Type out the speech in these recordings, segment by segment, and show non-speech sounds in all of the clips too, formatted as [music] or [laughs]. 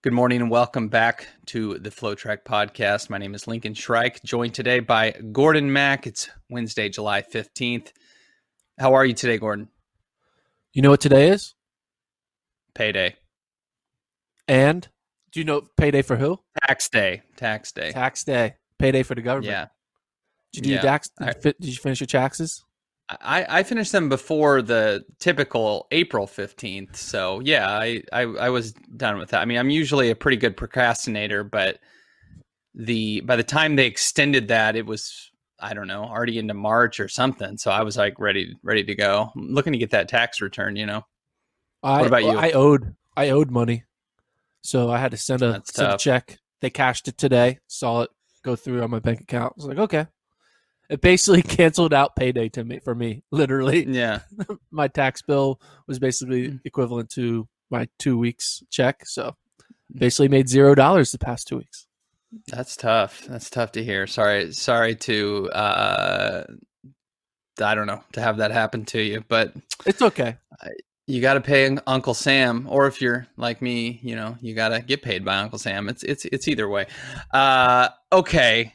Good morning and welcome back to the FloTrack podcast. My name is Lincoln Shryack, joined today by Gordon Mack. It's Wednesday, July 15th. How are you today, Gordon? You know what today is? Payday. And do you know payday for who? Tax day. Tax day. Tax day. Payday for the government. Yeah. Did you do your tax? Did, you did you finish your taxes? I, I finished them before the typical April 15th. So, yeah, I, I, I was done with that. I mean, I'm usually a pretty good procrastinator, but the by the time they extended that, it was I don't know, already into March or something. So I was like ready ready to go. I'm looking to get that tax return, you know. I, about you? I owed I owed money, so I had to send a send a check. They cashed it today. Saw it go through on my bank account. I was like, okay. It basically [laughs] canceled out payday to me for me. Literally, Yeah. [laughs] my tax bill was basically Mm. equivalent to my two weeks check. So Mm. basically made zero dollars the past two weeks. That's tough. That's tough to hear. Sorry, sorry to uh I don't know, to have that happen to you, but It's okay. you got to pay Uncle Sam or if you're like me, you know, you got to get paid by Uncle Sam. It's it's it's either way. Uh okay.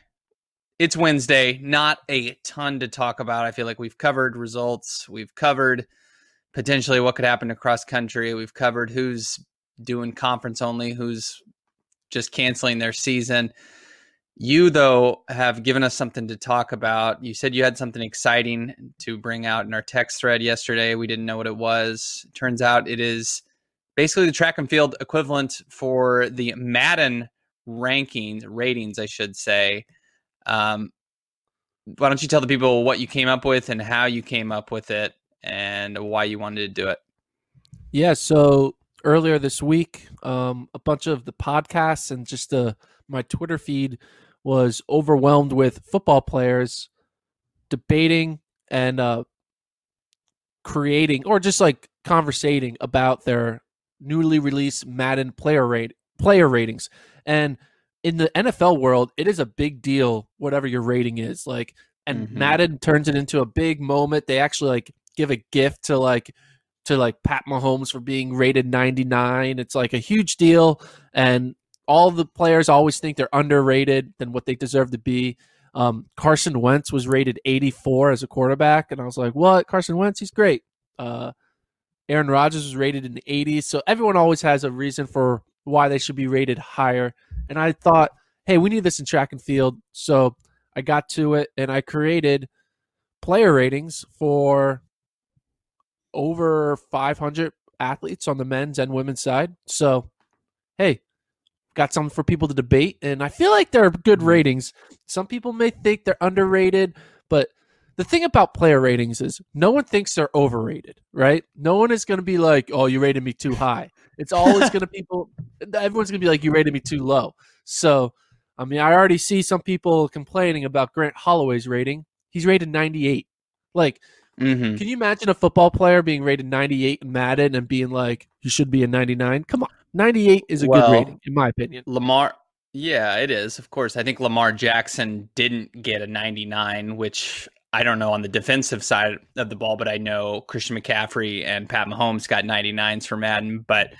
It's Wednesday, not a ton to talk about. I feel like we've covered results, we've covered potentially what could happen across country, we've covered who's doing conference only, who's just canceling their season. You, though, have given us something to talk about. You said you had something exciting to bring out in our text thread yesterday. We didn't know what it was. Turns out it is basically the track and field equivalent for the Madden rankings, ratings, I should say. Um, why don't you tell the people what you came up with and how you came up with it and why you wanted to do it? Yeah, so earlier this week, um, a bunch of the podcasts and just the my Twitter feed was overwhelmed with football players debating and uh, creating or just like conversating about their newly released Madden player rate player ratings. And in the NFL world, it is a big deal whatever your rating is. Like and Mhm. Madden turns it into a big moment. They actually like give a gift to like to like Pat Mahomes for being rated 99. It's like a huge deal and all the players always think they're underrated than what they deserve to be. Um, Carson Wentz was rated 84 as a quarterback, and I was like, "What? Carson Wentz? He's great." Uh, Aaron Rodgers was rated in the 80s, so everyone always has a reason for why they should be rated higher. And I thought, "Hey, we need this in track and field," so I got to it and I created player ratings for over 500 athletes on the men's and women's side. So, hey, got something for people to debate, and I feel like they're good Mhm. ratings. Some people may think they're underrated, but the thing about player ratings is no one thinks they're overrated, right? No one is going to be like, "Oh, you rated me too high." It's always going to be people. Everyone's going to be like, "You rated me too low." So, I mean, I already see some people complaining about Grant Holloway's rating. He's rated 98. Like, Mm-hmm. can you imagine a football player being rated 98 in Madden and being like, you should be a 99? Come on. 98 is a Well- good rating, in my opinion. Lamar, yeah, it is. Of course, I think Lamar Jackson didn't get a 99, which I don't know on the defensive side of the ball, but I know Christian McCaffrey and Pat Mahomes got 99s for Madden, but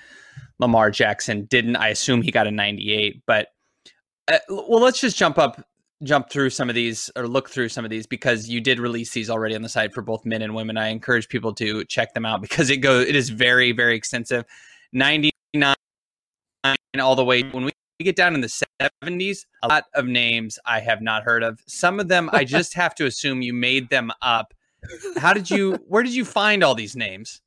Lamar Jackson didn't. I assume he got a 98. But uh, well, let's just jump up, jump through some of these or look through some of these because you did release these already on the site for both men and women. I encourage people to check them out because it goes, it is very, very extensive. 99 all the way when we get down in the 70s a lot of names i have not heard of some of them i [laughs] just have to assume you made them up how did you where did you find all these names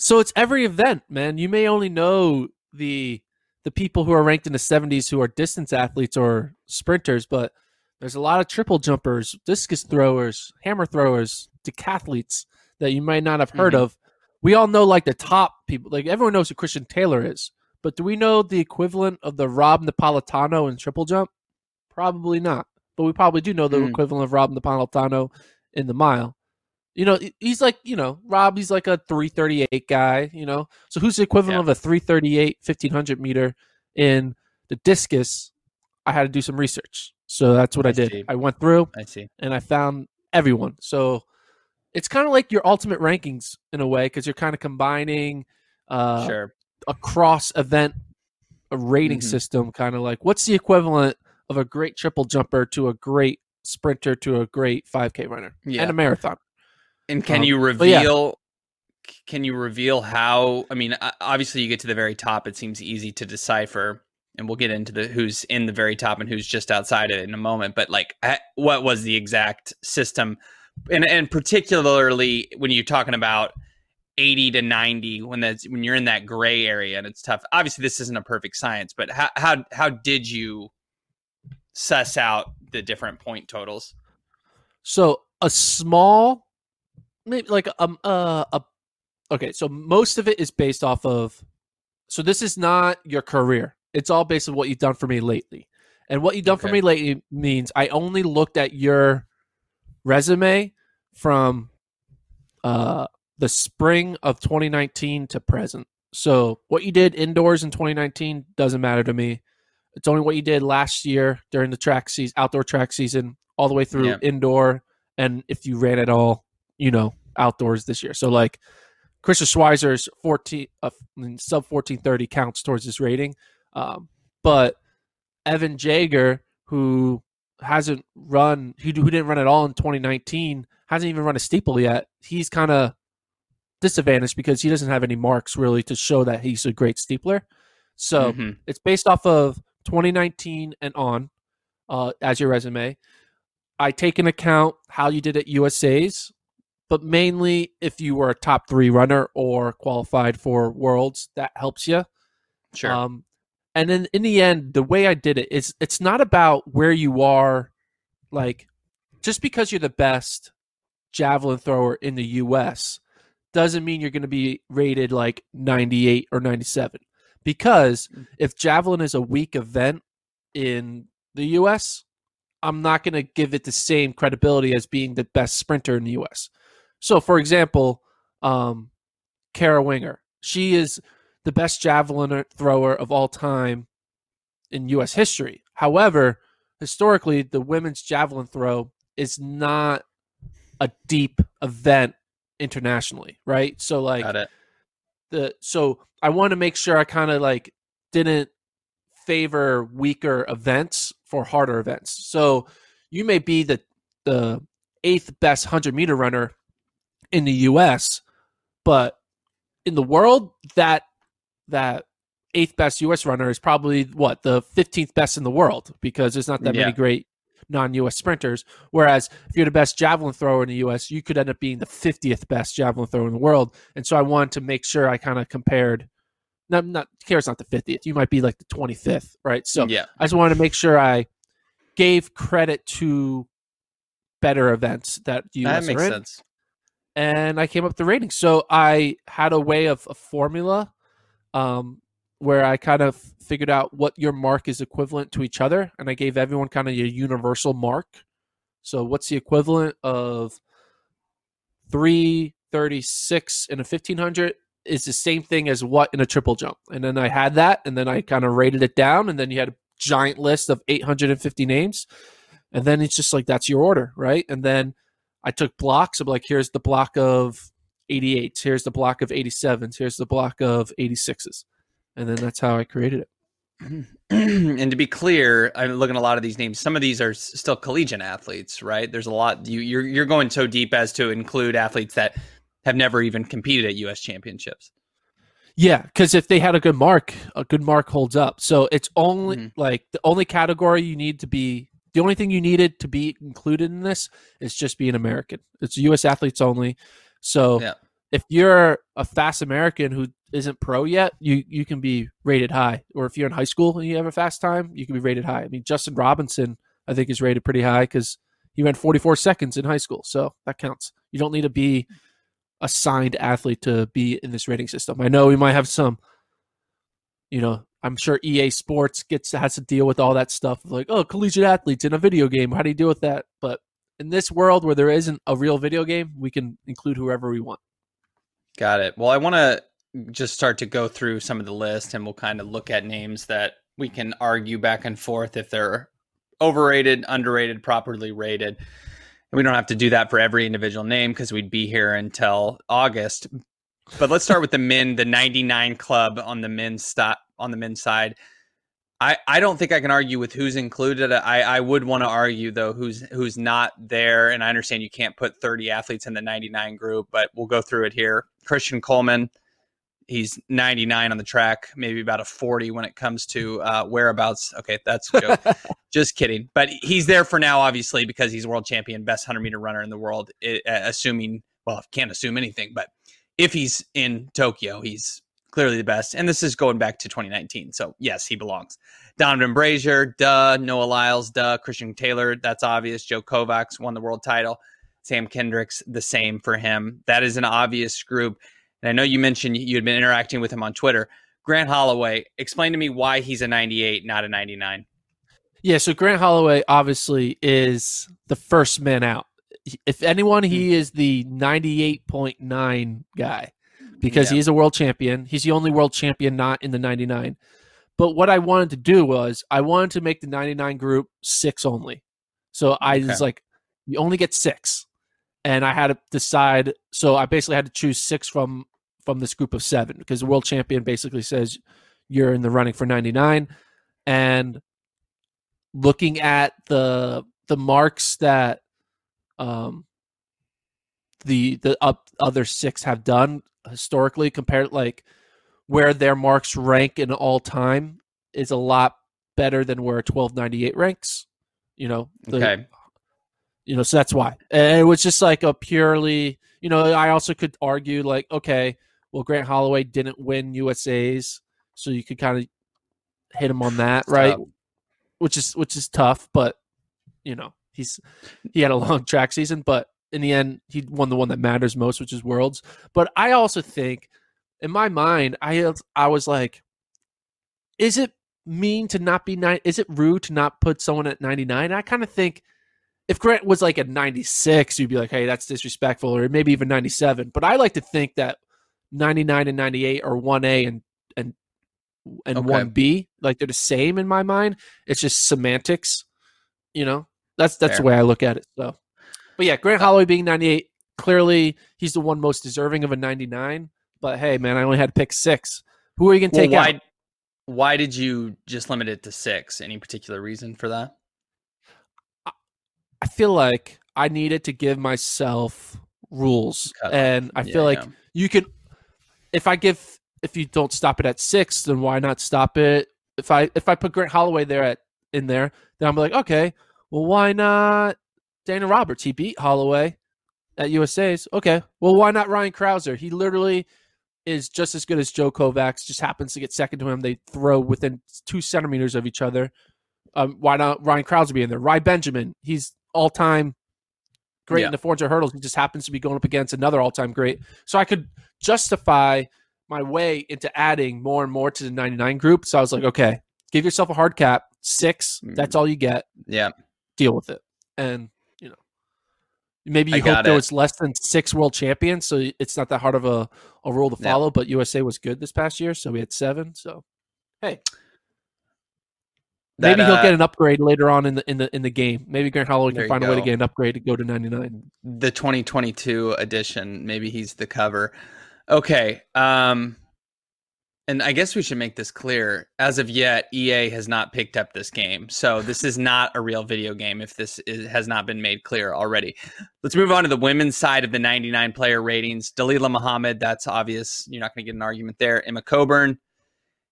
So it's every event, man. You may only know the the people who are ranked in the 70s who are distance athletes or sprinters, but there's a lot of triple jumpers, discus throwers, hammer throwers, decathletes that you might not have heard Mhm. of. We all know like the top people, like everyone knows who Christian Taylor is, but do we know the equivalent of the Rob Napolitano in triple jump? Probably not, but we probably do know the Mm. equivalent of Rob Napolitano in the mile. You know, he's like, you know, Rob, he's like a 338 guy, you know. So who's the equivalent Yeah. of a 338 1500 meter in the discus? I had to do some research. So that's what I, I did. see. I went through i see and I found everyone. So it's kind of like your ultimate rankings in a way because you're kind of combining uh, sure a cross event a rating Mhm. system, kind of like what's the equivalent of a great triple jumper to a great sprinter to a great 5K runner Yeah. and a marathon. And can Um, you but yeah. reveal? Can you reveal how? I mean, obviously, you get to the very top. It seems easy to decipher, and we'll get into the who's in the very top and who's just outside it in a moment. But like, what was the exact system, and and particularly when you're talking about eighty to ninety, when that's when you're in that gray area and it's tough. Obviously, this isn't a perfect science, but how how how did you suss out the different point totals? So a small, maybe like um uh a okay. So most of it is based off of. So this is not your career. It's all based on what you've done for me lately, and what you've done for me lately means I only looked at your resume from uh the spring of 2019 to present. So what you did indoors in 2019 doesn't matter to me. It's only what you did last year during the track season, outdoor track season, all the way through Yeah. indoor, and if you ran at all, you know, outdoors this year. So like Karissa Schweizer's 14 uh, sub 1430 counts towards his rating, um, but Evan Jager, who hasn't run, who, who didn't run at all in 2019, hasn't even run a steeple yet. He's kind of disadvantaged because he doesn't have any marks really to show that he's a great steepler. So Mhm. it's based off of 2019 and on uh, as your resume. I take into account how you did at USA's, but mainly if you were a top three runner or qualified for worlds, that helps you. sure. Um, and then in the end, the way I did it is it's not about where you are, like just because you're the best javelin thrower in the U.S. doesn't mean you're going to be rated like 98 or 97. Because if javelin is a weak event in the U.S., I'm not going to give it the same credibility as being the best sprinter in the U.S. So, for example, um, Kara Winger, she is the best javelin thrower of all time in U.S. history. However, historically, the women's javelin throw is not a deep event internationally, right? So, like, the so I want to make sure I kind of like didn't favor weaker events for harder events. So you may be the the eighth best hundred meter runner in the U.S., but in the world, that that eighth best U.S. runner is probably what the fifteenth best in the world because there's not that Yeah. many great non-U.S. sprinters. Whereas if you're the best javelin thrower in the U.S., you could end up being the fiftieth best javelin thrower in the world. And so I wanted to make sure I kind of compared. Not not Kara's not the fiftieth. You might be like the twenty fifth, right? So yeah. I just wanted to make sure I gave credit to better events that the That makes sense. and I came up with the rating. So I had a way of a formula um, where I kind of figured out what your mark is equivalent to each other, and I gave everyone kind of a universal mark. So what's the equivalent of three thirty six in a fifteen hundred? Is the same thing as what in a triple jump, and then I had that, and then I kind of rated it down, and then you had a giant list of eight hundred and fifty names, and then it's just like that's your order, right? And then I took blocks of like here's the block of 88s, here's the block of 87s, here's the block of 86s. And then that's how I created it. [clears throat] and to be clear, I'm looking at a lot of these names. Some of these are still collegiate athletes, right? There's a lot. You, you're you're going so deep as to include athletes that have never even competed at U.S. championships. Yeah, because if they had a good mark, a good mark holds up. So it's only Mhm. like the only category you need to be the only thing you needed to be included in this is just being American. It's U.S. athletes only. So Yeah. If you're a fast American who isn't pro yet, you you can be rated high. Or if you're in high school and you have a fast time, you can be rated high. I mean, Justin Robinson, I think, is rated pretty high because he ran 44 seconds in high school, so that counts. You don't need to be a signed athlete to be in this rating system. I know we might have some, you know, I'm sure EA Sports gets has to deal with all that stuff like, oh, collegiate athletes in a video game. How do you deal with that? But in this world where there isn't a real video game, we can include whoever we want. Got it. Well, I want to just start to go through some of the list, and we'll kind of look at names that we can argue back and forth if they're overrated, underrated, properly rated. And we don't have to do that for every individual name because we'd be here until August. But let's start with the men, the 99 club on the men's sti- on the men's side. I, I don't think I can argue with who's included. I, I would want to argue though who's who's not there, and I understand you can't put 30 athletes in the 99 group, but we'll go through it here. Christian Coleman, he's 99 on the track, maybe about a 40 when it comes to uh, whereabouts. Okay, that's a joke. [laughs] Just kidding. But he's there for now, obviously, because he's world champion, best 100 meter runner in the world. It, uh, assuming, well, can't assume anything, but if he's in Tokyo, he's clearly the best. And this is going back to 2019. So, yes, he belongs. Donovan Brazier, duh. Noah Lyles, duh. Christian Taylor, that's obvious. Joe Kovacs won the world title. Sam Kendricks, the same for him. That is an obvious group. And I know you mentioned you had been interacting with him on Twitter. Grant Holloway, explain to me why he's a 98, not a 99. Yeah, so Grant Holloway obviously is the first man out. If anyone, he hmm. is the 98.9 guy because yeah. he's a world champion. He's the only world champion not in the 99. But what I wanted to do was I wanted to make the 99 group six only. So I okay. was like, you only get six. And I had to decide. So I basically had to choose six from from this group of seven because the world champion basically says you're in the running for 99. And looking at the the marks that um the the up other six have done historically compared like where their marks rank in all time is a lot better than where 1298 ranks you know the, okay you know so that's why and it was just like a purely you know i also could argue like okay well grant holloway didn't win usa's so you could kind of hit him on that right which is which is tough but you know he's he had a long track season but in the end, he won the one that matters most, which is Worlds. But I also think, in my mind, I I was like, is it mean to not be nine? Is it rude to not put someone at ninety nine? I kind of think if Grant was like a ninety six, you'd be like, hey, that's disrespectful, or maybe even ninety seven. But I like to think that ninety nine and ninety eight are one A and and and 1B. like they're the same in my mind. It's just semantics, you know. That's that's Fair. the way I look at it. So but yeah, Grant uh, Holloway being 98, clearly he's the one most deserving of a 99. But hey, man, I only had to pick six. Who are you going to well, take why, out? Why did you just limit it to six? Any particular reason for that? I feel like I needed to give myself rules, and I feel like yeah. you can. If I give, if you don't stop it at six, then why not stop it? If I if I put Grant Holloway there at in there, then I'm like, okay, well, why not Dana Roberts. He beat Holloway at USA's. Okay. Well, why not Ryan Crouser? He literally is just as good as Joe Kovacs, just happens to get second to him. They throw within two centimeters of each other. Um, why not Ryan Crouser be in there? Rai Benjamin, he's all time great yeah. in the 400 hurdles. He just happens to be going up against another all time great. So I could justify my way into adding more and more to the 99 group. So I was like, okay, give yourself a hard cap, six. That's mm. all you get. Yeah. Deal with it. And you know, Maybe you hope there was less than six world champions, so it's not that hard of a, a rule to follow. Yeah. But USA was good this past year, so we had seven. So hey, that, maybe he'll uh, get an upgrade later on in the in the in the game. Maybe Grant Holloway can find a way to get an upgrade to go to ninety nine. The twenty twenty two edition. Maybe he's the cover. Okay. Um, and I guess we should make this clear. As of yet, EA has not picked up this game. So this is not a real video game if this is, has not been made clear already. Let's move on to the women's side of the 99 player ratings. Dalila Muhammad, that's obvious. You're not going to get an argument there. Emma Coburn,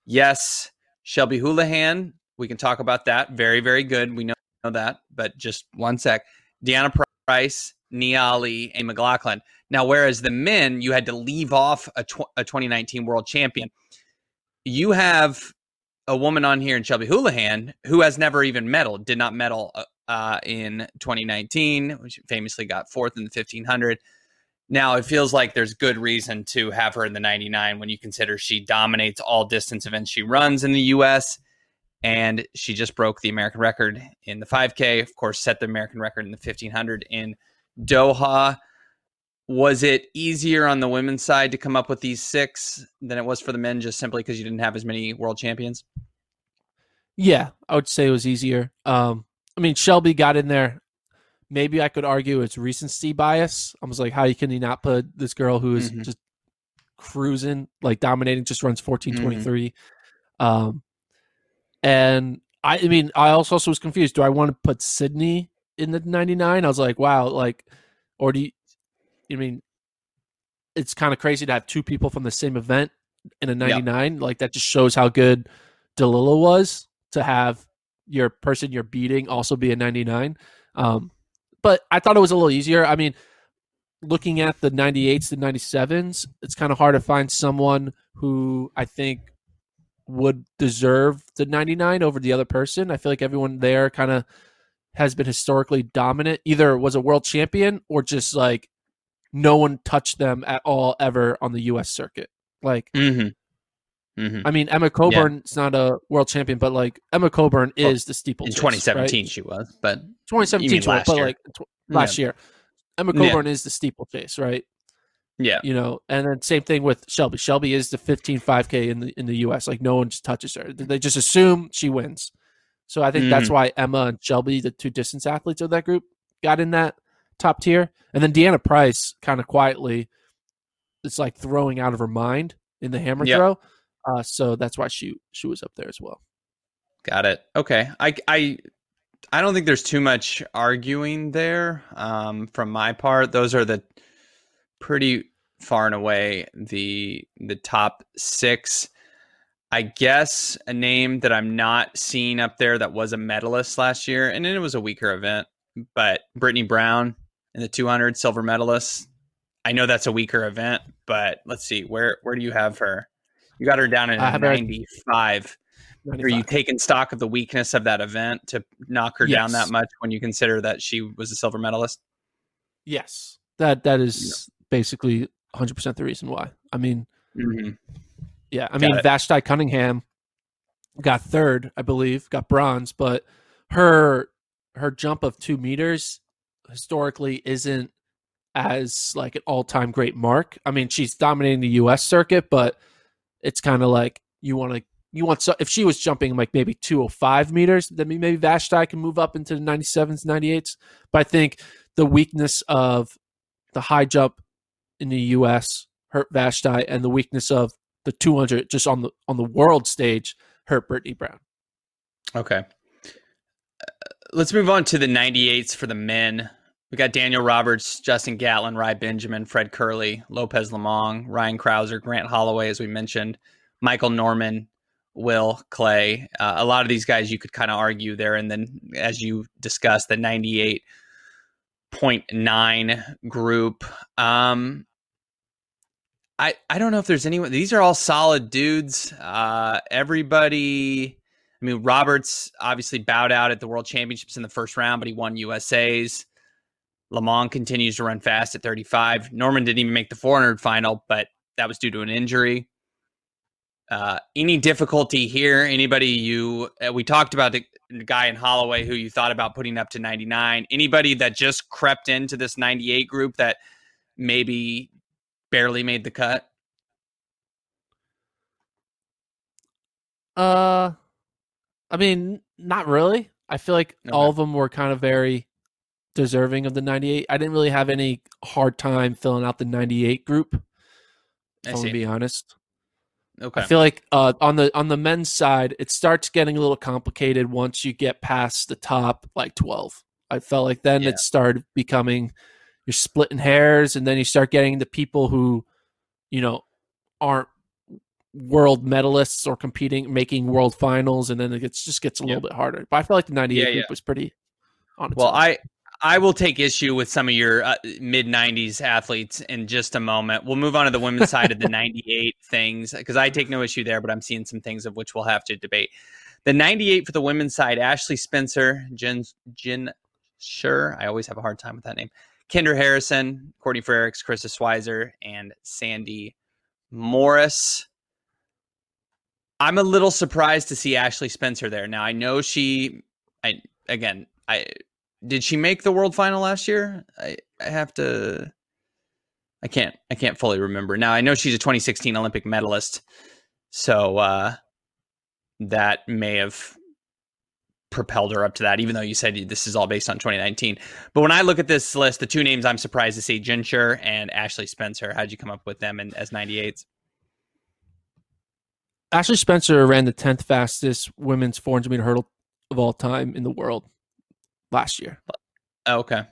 yes. Shelby Houlihan, we can talk about that. Very, very good. We know, know that. But just one sec. Deanna Price, Nia Ali, and McLaughlin. Now, whereas the men, you had to leave off a, tw- a 2019 world champion you have a woman on here in Shelby Houlihan who has never even medaled, did not medal uh, uh in 2019, which famously got fourth in the 1500. Now it feels like there's good reason to have her in the 99 when you consider she dominates all distance events she runs in the U.S. And she just broke the American record in the 5K. Of course, set the American record in the 1500 in Doha was it easier on the women's side to come up with these six than it was for the men just simply because you didn't have as many world champions yeah i would say it was easier um i mean shelby got in there maybe i could argue it's recency bias i was like how you can you not put this girl who is mm-hmm. just cruising like dominating just runs 1423 mm-hmm. um And I, I mean, I also, was confused. Do I want to put Sydney in the 99? I was like, wow, like, or do you, I mean, it's kind of crazy to have two people from the same event in a 99. Yep. Like, that just shows how good Dalila was to have your person you're beating also be a 99. Um, but I thought it was a little easier. I mean, looking at the 98s to 97s, it's kind of hard to find someone who I think would deserve the 99 over the other person. I feel like everyone there kind of has been historically dominant, either was a world champion or just like no one touched them at all ever on the US circuit. Like, mm-hmm. Mm-hmm. I mean, Emma Coburn is yeah. not a world champion, but like Emma Coburn well, is the steeple. In 2017, right? she was, but 2017, she was, but like tw- last yeah. year, Emma Coburn yeah. is the steeplechase, right? Yeah. You know, and then same thing with Shelby. Shelby is the 15 5K in the in the US. Like no one just touches her. They just assume she wins. So I think mm. that's why Emma and Shelby, the two distance athletes of that group, got in that top tier. And then Deanna Price kind of quietly it's like throwing out of her mind in the hammer yep. throw. Uh, so that's why she she was up there as well. Got it. Okay. I I I don't think there's too much arguing there um, from my part. Those are the pretty far and away the the top six. I guess a name that I'm not seeing up there that was a medalist last year, and it was a weaker event, but Brittany Brown in the 200 silver medalist. I know that's a weaker event, but let's see where where do you have her? You got her down 95. 95. Are you taking stock of the weakness of that event to knock her yes. down that much when you consider that she was a silver medalist? Yes, that that is basically 100 percent the reason why. I mean, mm-hmm. yeah, I got mean, it. Vashti Cunningham got third, I believe, got bronze, but her her jump of two meters historically isn't as like an all time great mark. I mean, she's dominating the U.S. circuit, but it's kind of like you want to you want so if she was jumping like maybe 205 meters then maybe Vashti can move up into the 97s 98s but I think the weakness of the high jump in the US hurt Vashti and the weakness of the 200 just on the on the world stage hurt Brittany Brown okay uh, let's move on to the 98s for the men we got Daniel Roberts, Justin Gatlin, Rai Benjamin, Fred Kerley, Lopez Lomong, Ryan Crouser, Grant Holloway, as we mentioned, Michael Norman, Will Clay. Uh, a lot of these guys you could kind of argue there. And then, as you discussed, the 98.9 group. Um, I, I don't know if there's anyone. These are all solid dudes. Uh, everybody. I mean, Roberts obviously bowed out at the World Championships in the first round, but he won USA's. Lomong continues to run fast at 35. Norman didn't even make the 400 final, but that was due to an injury. Uh, any difficulty here? Anybody you uh, we talked about the, guy in Holloway who you thought about putting up to 99. Anybody that just crept into this 98 group that maybe barely made the cut? Uh, I mean, not really. I feel like okay. all of them were kind of very deserving of the 98. I didn't really have any hard time filling out the 98 group. I am to be honest. Okay. I feel like uh, on the on the men's side, it starts getting a little complicated once you get past the top like 12. I felt like then yeah. it started becoming you're splitting hairs, and then you start getting the people who, you know, aren't world medalists or competing, making world finals, and then it gets just gets a little bit harder. But I feel like the 98 yeah, group was pretty on Well, own. I I will take issue with some of your uh, mid 90s athletes in just a moment. We'll move on to the women's side of the [laughs] 98 things because I take no issue there, but I'm seeing some things of which we'll have to debate. The 98 for the women's side Ashley Spencer, Jenn, Jenn Suhr, I always have a hard time with that name. Kendra Harrison, Courtney Frerichs, Karissa Schweizer, and Sandi Morris. I'm a little surprised to see Ashley Spencer there. Now I know she I again, I did she make the world final last year? I, I have to I can't I can't fully remember. Now I know she's a 2016 Olympic medalist. So uh that may have propelled her up to that, even though you said this is all based on 2019. But when I look at this list, the two names I'm surprised to see, Jenn Suhr and Ashley Spencer. How'd you come up with them in, as 98s? Ashley Spencer ran the 10th fastest women's 400 meter hurdle of all time in the world last year. Oh, okay.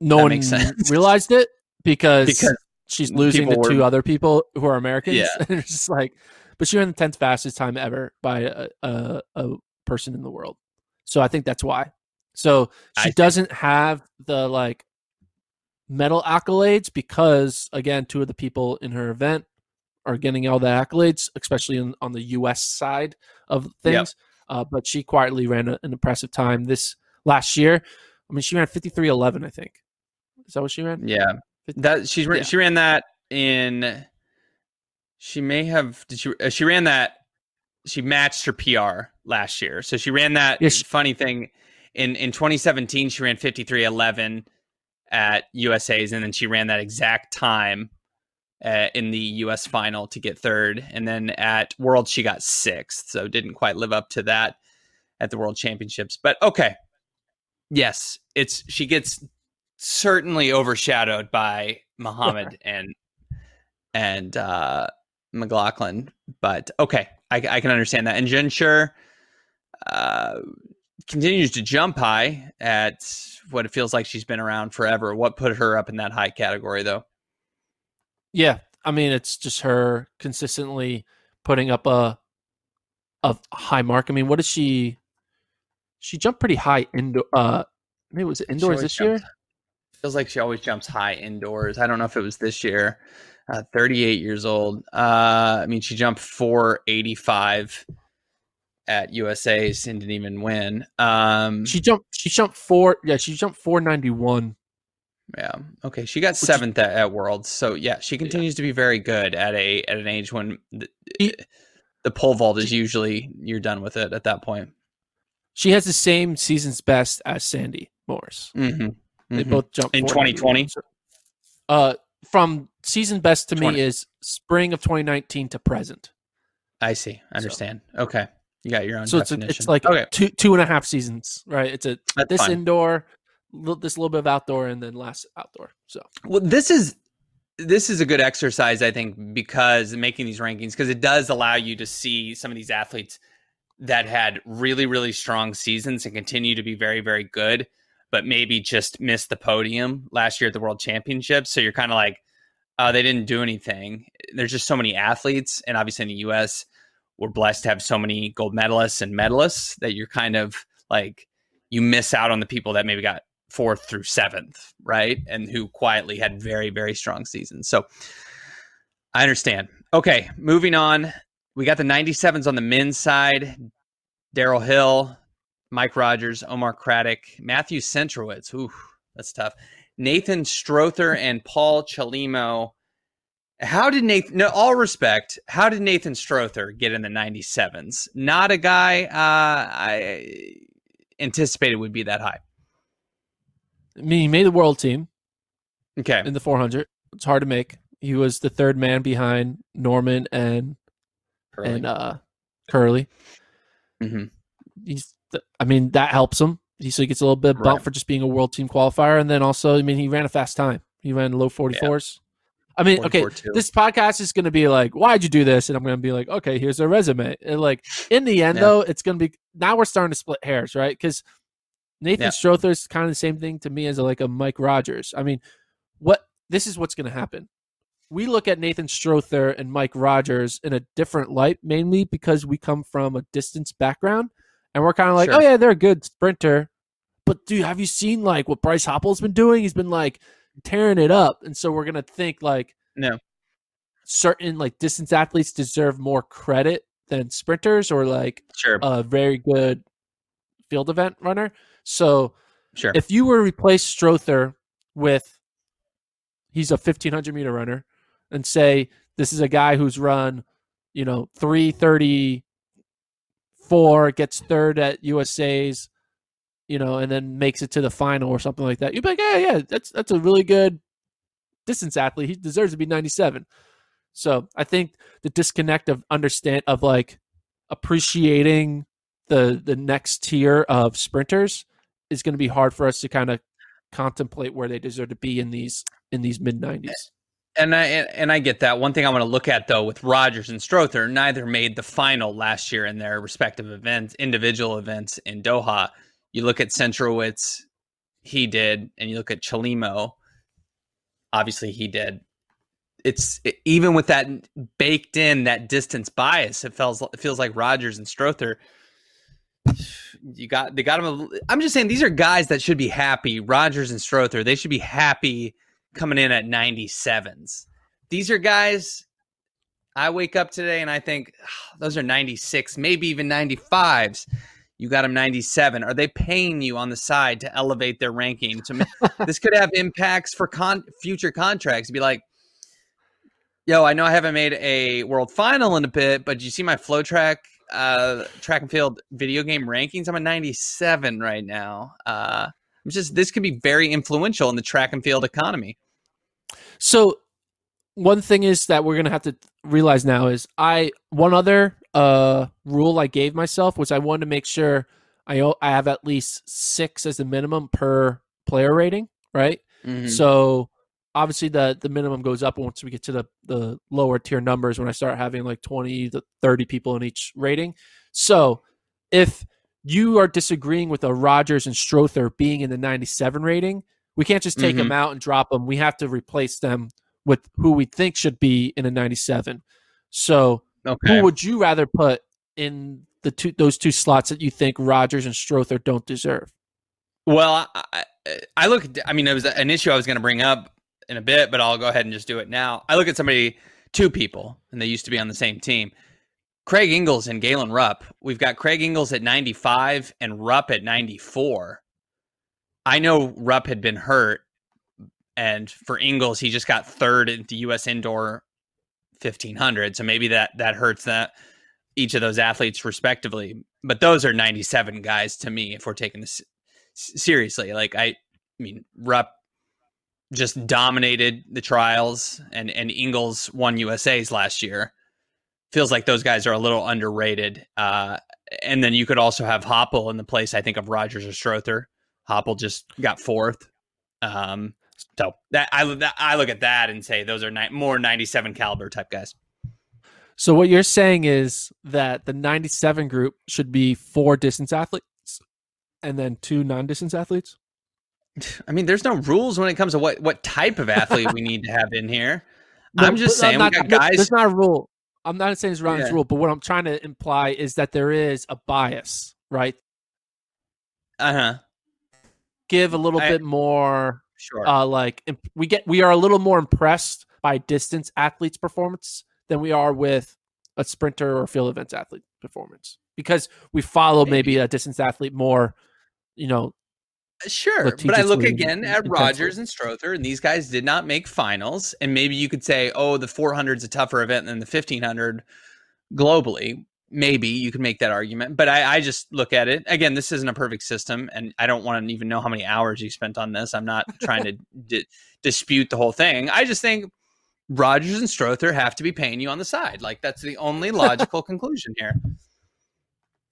No That one makes sense. [laughs] realized it because, Because she's losing to people two other people who are Americans. Yeah. [laughs] and it's just like, but she ran the 10th fastest time ever by a, a, a person in the world. So I think that's why. So she see. doesn't have the like medal accolades because again, two of the people in her event are getting all the accolades, especially in, on the U.S. side of things. Yep. Uh, but she quietly ran a, an impressive time this last year. I mean, she ran fifty three eleven. I think. Is that what she ran? yeah, that she's Yeah. she ran that in. She may have did she uh, she ran that. She matched her PR last year, so she ran that. Funny thing, in in 2017, she ran 53:11 at USA's, and then she ran that exact time uh, in the US final to get third, and then at World she got sixth, so didn't quite live up to that at the World Championships. But okay, yes, it's she gets certainly overshadowed by Muhammad [laughs] and and uh, McLaughlin, but okay, I, I can understand that. And Jenn Suhr uh, continues to jump high at what it feels like she's been around forever. What put her up in that high category, though? Yeah, I mean, it's just her consistently putting up a a high mark. I mean, what is she? She jumped pretty high indoor. Uh, maybe it was it indoors this year? Feels like she always jumps high indoors. I don't know if it was this year. Uh, 38 years old. Uh, I mean, she jumped 485 at USA's and didn't even win. Um, She jumped. She jumped four. Yeah, she jumped four ninety one. Yeah. Okay. She got is- seventh at, at Worlds. So yeah, she continues to be very good at a at an age when the, She- the pole vault is usually you're done with it at that point. She has the same season's best as Sandi Morris. Mm-hmm. They both jumped In 2020? Uh, from season best to 20. me is spring of 2019 to present. I see. I understand. Okay. You got your own So it's a, it's like okay. two two and a half seasons, right? It's a That's this fine. indoor, this little bit of outdoor, and then last outdoor. So Well, this is this is a good exercise, I think, because making these rankings because it does allow you to see some of these athletes that had really, really strong seasons and continue to be very, very good, but maybe just missed the podium last year at the World Championships. So you're kind of like, uh, they didn't do anything. There's just so many athletes, and obviously in the U.S., we're blessed to have so many gold medalists and medalists that you're kind of like you miss out on the people that maybe got fourth through seventh, right? And who quietly had very, very strong seasons. So I understand. Okay, moving on. We got the 97s on the men's side. Darrell Hill, Mike Rogers, Omar Craddock, Matthew Centrowitz. Ooh, that's tough. Nathan Strother and Paul Chelimo. How did Nathan, no, all respect, how did Nathan Strother get in the 97s? Not a guy uh, I anticipated would be that high. I mean, he made the world team Okay. in the 400. It's hard to make. He was the third man behind Norman and and uh Kerley. hmm He's, I mean, that helps him. He so he gets a little bit bump Right. for just being a world team qualifier, and then also, I mean, he ran a fast time. He ran low 44s. I mean, okay, 44 this podcast is going to be like, why'd you do this? And I'm going to be like, okay, here's a resume. And like, in the end, Yeah. though, it's going to be now we're starting to split hairs, right? Because Nathan Yeah. Strother is kind of the same thing to me as a, like a Mike Rogers. I mean, what this is what's going to happen. We look at Nathan Strother and Mike Rogers in a different light, mainly because we come from a distance background, and we're kind of like, Sure. oh yeah, they're a good sprinter. But dude, have you seen like what Bryce Hoppel's been doing? He's been like tearing it up, and so we're gonna think like No. certain like distance athletes deserve more credit than sprinters or like Sure. a very good field event runner. So sure. if you were to replace Strother with he's a 1500 meter runner and say this is a guy who's run, you know, 334, gets third at USA's, you know, and then makes it to the final or something like that. You'd be like, yeah, yeah, that's that's a really good distance athlete. He deserves to be 97. So I think the disconnect of understand of like appreciating the the next tier of sprinters is going to be hard for us to kind of contemplate where they deserve to be in these in these mid 90s. And I and I get that. One thing I want to look at though with Rogers and Strother, neither made the final last year in their respective events, individual events in Doha. You look at Centrowitz, he did, and you look at Chelimo, obviously he did. It's it, even with that baked in that distance bias, it feels it feels like Rogers and Strother. You got they got him. I'm just saying these are guys that should be happy. Rogers and Strother, they should be happy coming in at 97s. These are guys I wake up today and I think oh, those are 96, maybe even 95s. You got them 97. Are they paying you on the side to elevate their ranking? To [laughs] this could have impacts for con- future contracts. Be like, yo, I know I haven't made a world final in a bit, but you see my FloTrack uh, track and field video game rankings? I'm a 97 right now. Uh, I'm just this could be very influential in the track and field economy. So one thing is that we're gonna have to realize now is I one other uh rule I gave myself was I wanted to make sure I I have at least six as the minimum per player rating, right? Mm-hmm. So obviously the the minimum goes up once we get to the the lower tier numbers when I start having like 20 to 30 people in each rating. So if you are disagreeing with a Rogers and Strother being in the 97 rating, we can't just take mm-hmm. them out and drop them. We have to replace them with who we think should be in a 97. So, okay. who would you rather put in the two those two slots that you think Rogers and Strother don't deserve? Well, I, I look. I mean, it was an issue I was going to bring up in a bit, but I'll go ahead and just do it now. I look at somebody, two people, and they used to be on the same team. Craig Engels and Galen Rupp. We've got Craig Engels at 95 and Rupp at 94. I know Rupp had been hurt, and for Engels, he just got third in the U.S. Indoor 1500, so maybe that that hurts that each of those athletes respectively. But those are 97 guys to me if we're taking this seriously. Like I, I mean, Rupp just dominated the trials, and and Engels won USA's last year. Feels like those guys are a little underrated. Uh, and then you could also have Hoppel in the place, I think, of Rogers or Strother. Hoppel just got fourth. Um, so that I that, I look at that and say those are ni- more 97 caliber type guys. So what you're saying is that the 97 group should be four distance athletes and then two non-distance athletes? I mean, there's no rules when it comes to what what type of athlete we need to [laughs] have in here. No, I'm just saying I'm not, guys. There's not a rule. I'm not saying it's Ron's yeah. rule, but what I'm trying to imply is that there is a bias, right? Uh huh give a little I, bit more sure uh like we get we are a little more impressed by distance athletes performance than we are with a sprinter or field events athlete performance because we follow maybe, maybe a distance athlete more you know Sure, but I look again at Rogers and Strother, and these guys did not make finals. And maybe you could say, "Oh, the 400 is a tougher event than the 1500 globally." maybe you could make that argument but I, I, just look at it again this isn't a perfect system and i don't want to even know how many hours you spent on this i'm not trying to [laughs] di- dispute the whole thing i just think rogers and strother have to be paying you on the side like that's the only logical conclusion here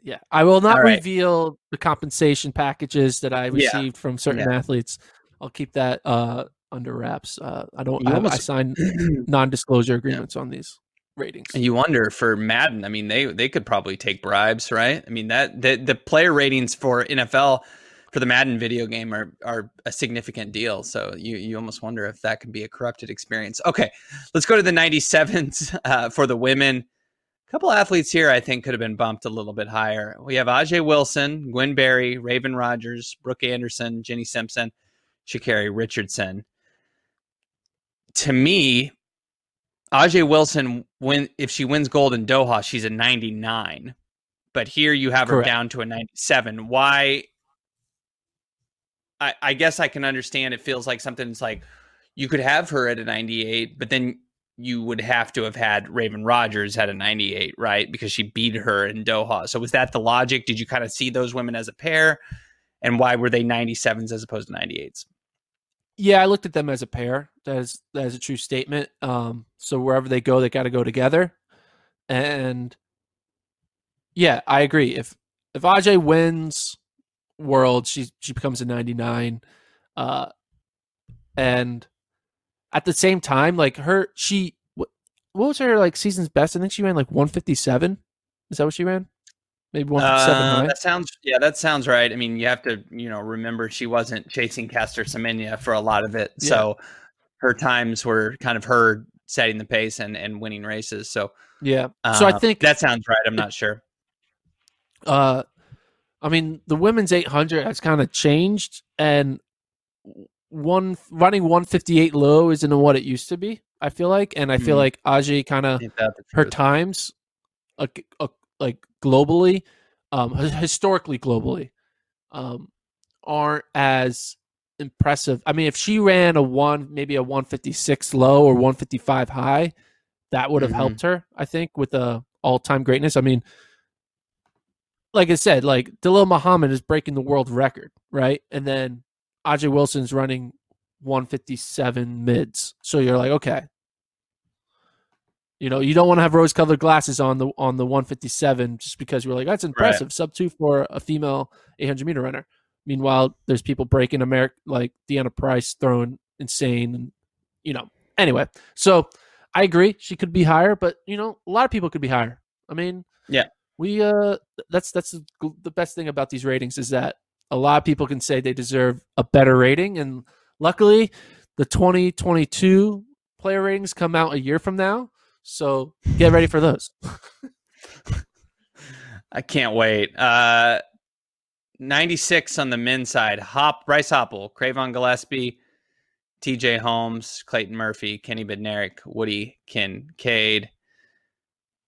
yeah i will not right. reveal the compensation packages that i received yeah. from certain yeah. athletes i'll keep that uh, under wraps uh, i don't I, almost, I sign [clears throat] non-disclosure agreements yeah. on these ratings. And you wonder for Madden, I mean, they they could probably take bribes, right? I mean, that the the player ratings for NFL for the Madden video game are are a significant deal. So you you almost wonder if that could be a corrupted experience. Okay, let's go to the 97s [laughs] uh, for the women. A couple athletes here I think could have been bumped a little bit higher. We have Ajeé Wilson, Gwen Berry, Raevyn Rogers, Brooke Andersen, Jenny Simpson, Sha'Carri Richardson. To me, Ajeé Wilson, when if she wins gold in Doha, she's a 99. But here you have Correct. her down to a 97. Why? I, I guess I can understand. It feels like something's like you could have her at a 98, but then you would have to have had Raevyn Rogers had a 98, right? Because she beat her in Doha. So was that the logic? Did you kind of see those women as a pair? And why were they 97s as opposed to 98s? Yeah, I looked at them as a pair. That is that is a true statement. Um, so wherever they go, they got to go together. And yeah, I agree. If if Ajeé wins World, she she becomes a 99. Uh, and at the same time, like her, she what, what was her like season's best? I think she ran like 157. Is that what she ran? Maybe 157. Uh, right? that sounds yeah, that sounds right. I mean, you have to you know remember she wasn't chasing Caster Semenya for a lot of it, Yeah. so her times were kind of her setting the pace and and winning races. So Yeah. so I uh, think that sounds right. I'm not sure. uh I mean the women's 800 has kind of changed and one running 158 low isn't what it used to be. I feel like and I feel Mhm. like Ajee' kind of Ain't that the her times like uh, like globally um his- historically globally um aren't as impressive i mean if she ran a one maybe a 156 low or 155 high that would have Mhm. helped her i think with the all-time greatness i mean like i said like Dalilah Muhammad is breaking the world record right and then Ajee' Wilson's running 157 mids so you're like okay you know, you don't want to have rose-colored glasses on the on the 157 just because you're like, that's impressive, sub two for a female 800 meter runner. Meanwhile, there's people breaking America like Deanna Price throwing insane, and you know. Anyway, so I agree she could be higher, but you know, a lot of people could be higher. I mean, Yeah. we uh, that's that's the best thing about these ratings is that a lot of people can say they deserve a better rating, and luckily, the 2022 player ratings come out a year from now. So get ready for those. [laughs] I can't wait. Uh, 96 on the men's side. Hop, Bryce Hoppel, Cravon Gillespie, TJ Holmes, Clayton Murphy, Kenny Bednarek, Woody Kincaid.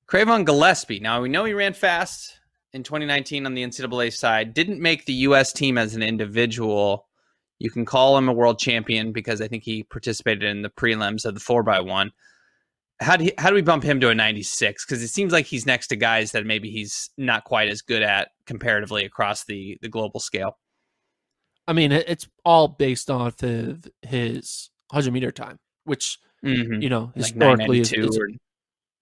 Cravon Gillespie. Now, we know he ran fast in 2019 on the NCAA side. Didn't make the U.S. team as an individual. You can call him a world champion because I think he participated in the prelims of the 4x1 how do he, how do we bump him to a 96 because it seems like he's next to guys that maybe he's not quite as good at comparatively across the the global scale I mean, it's all based off of his 100 meter time, which mm-hmm. you know like historically is, 992 is or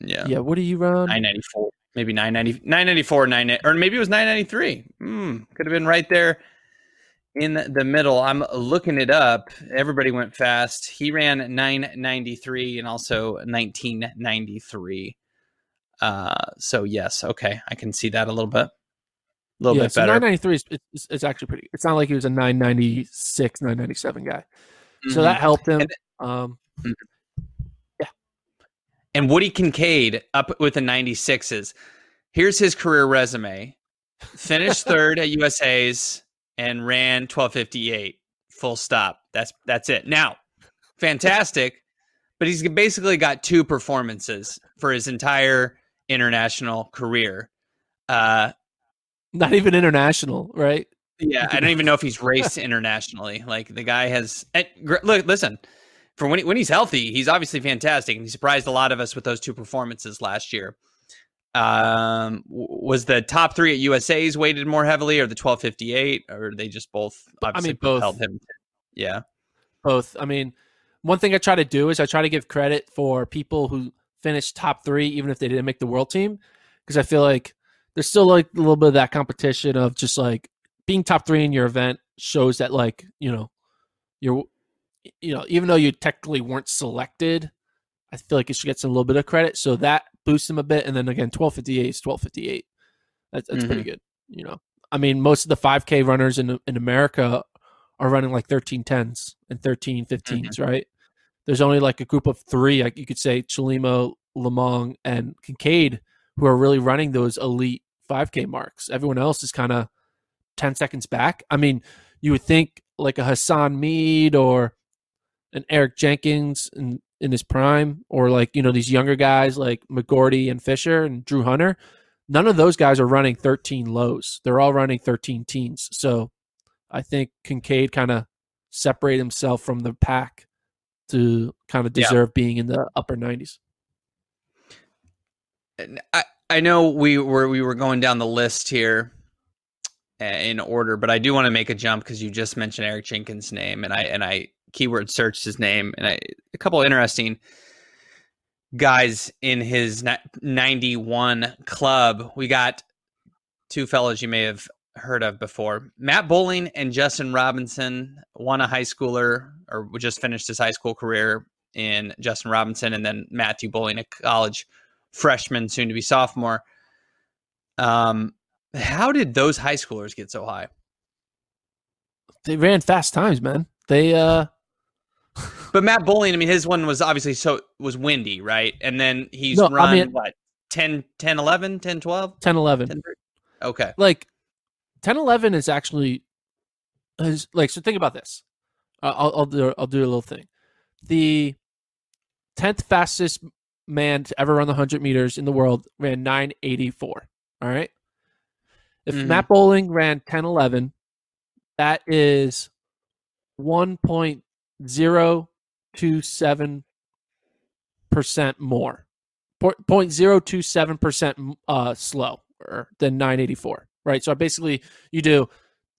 yeah, yeah. What do you run? 994 maybe 990 994 9 or maybe it was 993 mm, could have been right there in the middle i'm looking it up everybody went fast he ran 993 and also 1993 uh so yes okay i can see that a little bit a little yeah, bit so better 993 is it's, it's actually pretty. It's not like he was a 996, 997 guy. So Mhm. that helped him. And- Um, And Woody Kincaid up with the 96s. Here's his career resume. Finished [laughs] third at USA's and ran 1258. Full stop. That's that's it. Now, fantastic, but he's basically got two performances for his entire international career. Uh not even international, right? yeah, I don't even know if he's raced internationally. Like the guy has. Look, listen. For when he, when he's healthy, he's obviously fantastic, and he surprised a lot of us with those two performances last year. Um, was the top three at USA's weighted more heavily, or the twelve fifty eight, or they just both? Obviously mean, both. propelled him. Yeah, Both. I mean, one thing I try to do is I try to give credit for people who finish top three, even if they didn't make the world team, because I feel like there's still like a little bit of that competition of just like being top three in your event shows that like you know you're you know even though you technically weren't selected, I feel like it should get some little bit of credit. So that boosts them a bit, and then again, 1258 is 1258. That's that's pretty mm-hmm. good. You know, I mean, most of the 5K runners in in America are running like 13 10s and 13 15s, mm-hmm. right? There's only like a group of three, like you could say Chelimo, Lomong, and Kincaid, who are really running those elite 5K marks. Everyone else is kind of 10 seconds back. I mean, you would think like a Hassan Mead or an Eric Jenkins in, in his prime, or like, you know, these younger guys like McGorty and Fisher and Drew Hunter. None of those guys are running 13 lows. They're all running 13 teens. So I think Kincaid kind of separated himself from the pack to kind of Yeah. deserve being in the upper 90s. I I know we were we were going down the list here uh, in order, but I do want to make a jump because you just mentioned Eric Jenkins' name, and I and I keyword searched his name, and I a couple interesting guys in his 91 club. We got two fellows you may have heard of before Matt Boling and Justin Robinson. One a high schooler or just finished his high school career in Justin Robinson, and then Matthew Boling, a college freshman, soon to be sophomore. Um, how did those high schoolers get so high? They ran fast times, man. They uh But Matt Boling, I mean, his one was obviously so was windy, right? And then he's No, I run mean- what 10, 10, 11, 10, 12? 10 11. 10, okay. like 10 11 is actually is like so think about this Uh, I'll, I'll do i'll do a little thing the 10th fastest man to ever run the 100 meters in the world ran 984 all right if Mhm. Matt Boling ran 10 11 that is 1.027 percent more. Po- 0.027 percent uh slow than 984 right? So basically you do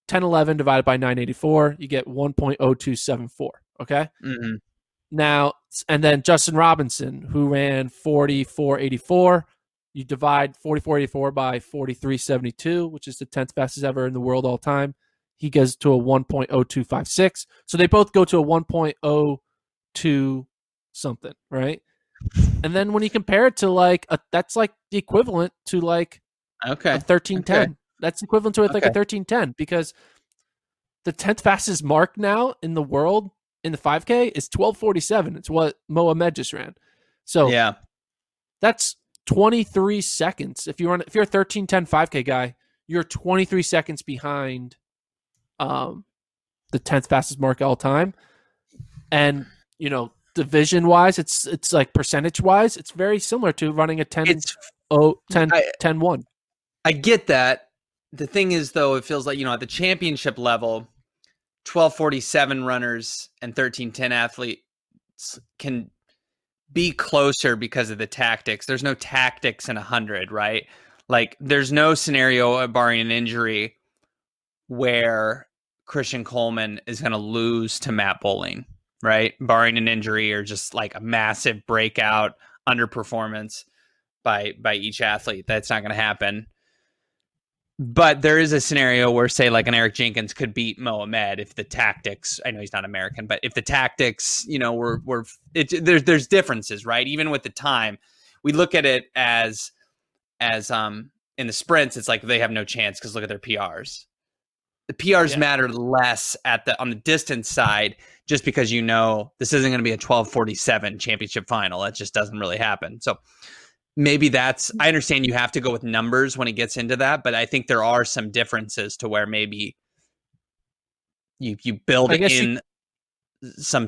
1011 divided by 984 you get 1.0274 okay? Hmm now and then justin robinson who ran 4484 you divide 4484 by 4372 which is the 10th fastest ever in the world all time he goes to a 1.0256 so they both go to a 1.02 something right and then when you compare it to like a, that's like the equivalent to like Okay. a 1310. Okay. That's equivalent to like a Okay. 1310 because the 10th fastest mark now in the world in the 5K is 1247. It's what Mohamed just ran. So Yeah. that's 23 seconds. If you run if you're a 1310 5K guy, you're 23 seconds behind um the 10th fastest mark all time. And you know, division wise, it's it's like percentage wise, it's very similar to running a 10 It's oh 10 I- 10 1. I get that. The thing is, though, it feels like you know at the championship level, twelve forty seven runners and thirteen ten athletes can be closer because of the tactics. There's no tactics in a hundred, right? Like there's no scenario, barring an injury, where Christian Coleman is going to lose to Matt Boling, right? Barring an injury or just like a massive breakout underperformance by by each athlete. That's not going to happen. But there is a scenario where, say, like an Eric Jenkins could beat Mohamed if the tactics. I know he's not American, but if the tactics, you know, were were it, there's there's differences, right? Even with the time, we look at it as as um in the sprints, it's like they have no chance because look at their PRs. The PRs Yeah. matter less at the on the distance side, just because you know this isn't going to be a twelve forty seven championship final. That just doesn't really happen. So maybe that's I understand you have to go with numbers when it gets into that, but I think there are some differences to where maybe you you build I guess you- in some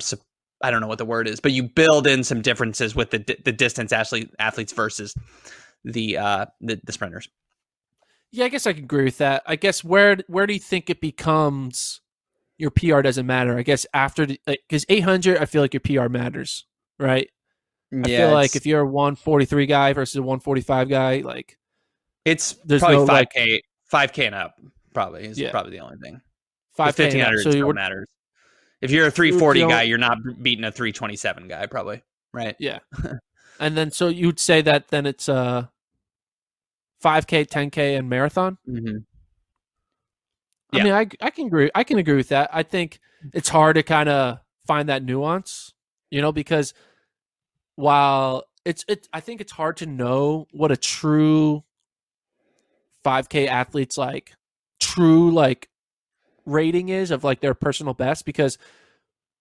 I don't know what the word is, but you build in some differences with the the distance athlete athletes versus the uh the, the sprinters. Yeah, I guess I can agree with that. I guess where where do you think it becomes your PR doesn't matter? I guess after because 800, I feel like your PR matters, right? Yeah, I feel like if you're a 143 guy versus a 145 guy, like it's there's probably five k five k and up probably is Yeah. probably the only thing. five fifteen hundred So still matters. If you're a three forty guy, you're not beating a three twenty seven guy, probably. Right. yeah, [laughs] and then so you'd say that then it's uh 5k, 10k, and marathon. Mm-hmm. I mean, I I can agree. I can agree with that. I think it's hard to kind of find that nuance, you know, because while it's it, I think it's hard to know what a true 5K athlete's like true like rating is of like their personal best because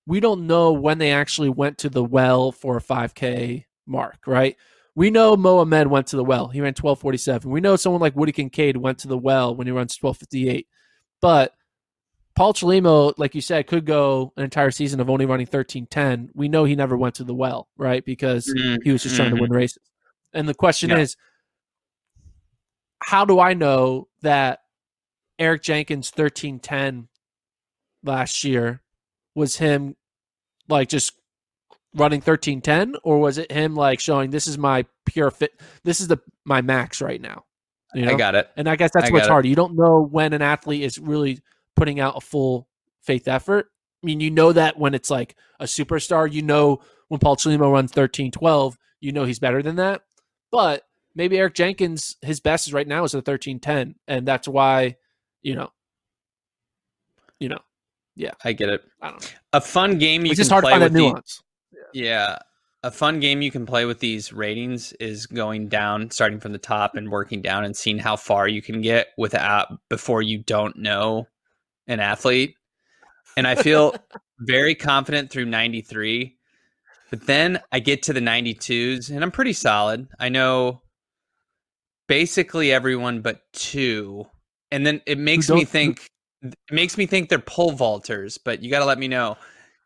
we don't know when they actually went to the well for a 5K mark, right? We know Mohamed went to the well. He ran 1247. We know someone like Woody Kincaid went to the well when he runs 1258. But Paul Chelimo, like you said, could go an entire season of only running 1310. We know he never went to the well, right? Because mm-hmm. he was just trying to mm-hmm. win races. And the question Yeah. is, how do I know that Eric Jenkins 1310 last year was him like just running 1310 or was it him like showing this is my pure fit this is the my max right now you know I got it. and I guess that's I what's hard. You don't know when an athlete is really putting out a full faith effort. I mean, you know that when it's like a superstar, you know when Paul Chelimo runs 1312 you know he's better than that. But maybe Eric Jenkins, his best is right now is a 1310 And that's why, you know, you know, yeah I get it. I don't know. A fun game you It's can just hard to find with that the, nuance. Yeah. A fun game you can play with these ratings is going down, starting from the top and working down and seeing how far you can get without before you don't know an athlete. And I feel [laughs] very confident through 93. But then I get to the 92s and I'm pretty solid. I know basically everyone but two. And then it makes me think it makes me think they're pole vaulters, but you got to let me know.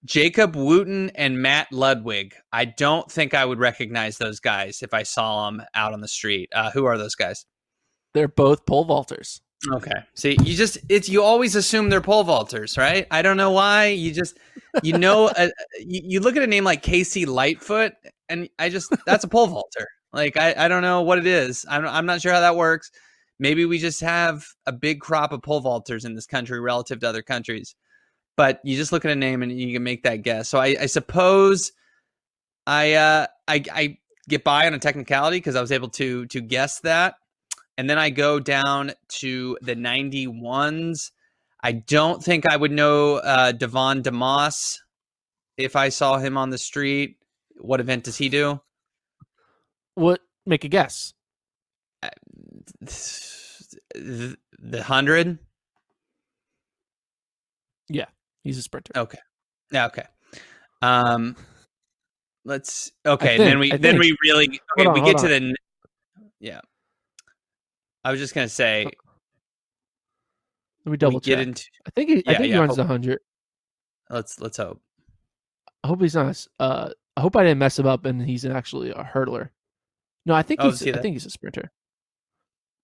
Jacob Wooten and Matt Ludwig. I don't think I would recognize those guys if I saw them out on the street. Uh, who are those guys? They're both pole vaulters. Okay. See, you just it's you always assume they're pole vaulters, right? I don't know why. You just you [laughs] know uh, you, you look at a name like KC Lightfoot, and I just that's a pole vaulter. Like I I don't know what it is. I'm I'm not sure how that works. Maybe we just have a big crop of pole vaulters in this country relative to other countries but you just look at a name and you can make that guess. So I, I suppose I, uh, I I get by on a technicality because I was able to to guess that, and then I go down to the ninety ones. I don't think I would know uh, Devon DeMoss if I saw him on the street. What event does he do? What? Make a guess. Uh, the hundred. Yeah. He's a sprinter. Okay. Yeah. Okay. Um, let's. Okay. Think, then we then we really okay. On, we get to the. Yeah. I was just gonna say. Let me double check. Get into, I think he. Yeah, I think yeah, he runs hundred. Let's let's hope. I hope he's not. Uh, I hope I didn't mess him up and he's actually a hurdler. No, I think oh, he's. I think he's a sprinter.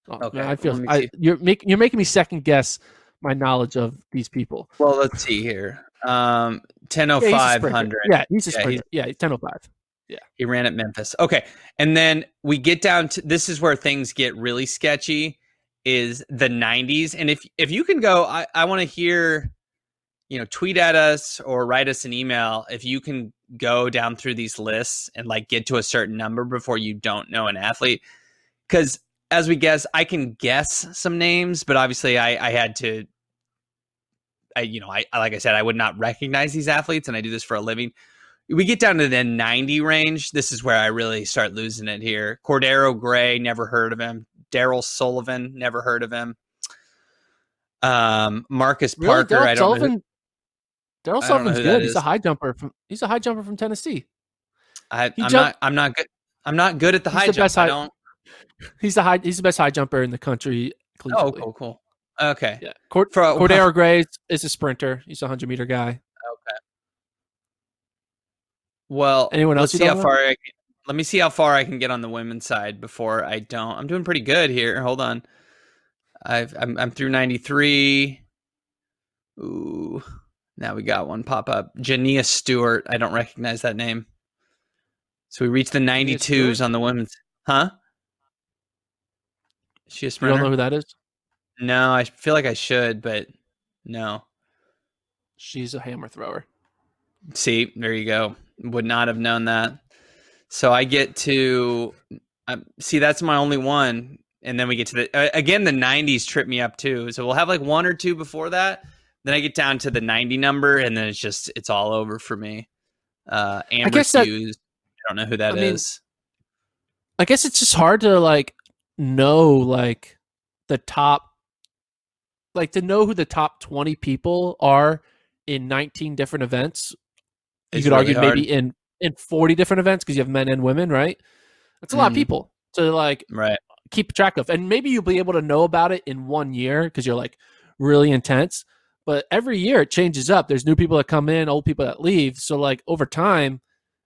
Oh, okay. Man, I feel I, you're making you're making me second guess my knowledge of these people. Well, let's see here. Um, 100500. Yeah, he's a sprinter. Yeah, he's, yeah, 1005. Yeah. He ran at Memphis. Okay. And then we get down to this is where things get really sketchy is the 90s. And if if you can go, I, I want to hear, you know, tweet at us or write us an email if you can go down through these lists and like get to a certain number before you don't know an athlete. Cause as we guess, I can guess some names, but obviously I, I had to. I you know I like I said I would not recognize these athletes, and I do this for a living. We get down to the 90 range. This is where I really start losing it here. Cordero Gray, never heard of him. Darryl Sullivan, never heard of him. Um, Marcus? Parker, Darryl I don't Sullivan, know. Darryl Sullivan's good. He's a high jumper from. He's a high jumper from Tennessee. I, am not. I'm not good. I'm not good at the high jump. High, I don't. He's the high. He's the best high jumper in the country. Oh, cool, cool. Okay. Yeah. Cord- For, uh, Cordero [laughs] Gray is a sprinter. He's a hundred meter guy. Okay. Well, anyone else? see how far. I can, let me see how far I can get on the women's side before I don't. I'm doing pretty good here. Hold on. I've I'm I'm through 93. Ooh. Now we got one pop up. Janeah Stewart. I don't recognize that name. So we reached the 92s on the women's. Huh? She a sprinter? You don't know who that is? No, I feel like I should, but no. She's a hammer thrower. See, there you go. Would not have known that. So I get to um, see that's my only one, and then we get to the uh, again the '90s trip me up too. So we'll have like one or two before that. Then I get down to the 90 number, and then it's just it's all over for me. Uh, Amber I guess Hughes. That, I don't know who that I is. Mean, I guess it's just hard to like know like the top like to know who the top 20 people are in 19 different events you it's could really argue hard. maybe in in 40 different events because you have men and women right that's a mm. lot of mm-hmm. people to like right keep track of and maybe you'll be able to know about it in one year because you're like really intense but every year it changes up there's new people that come in old people that leave so like over time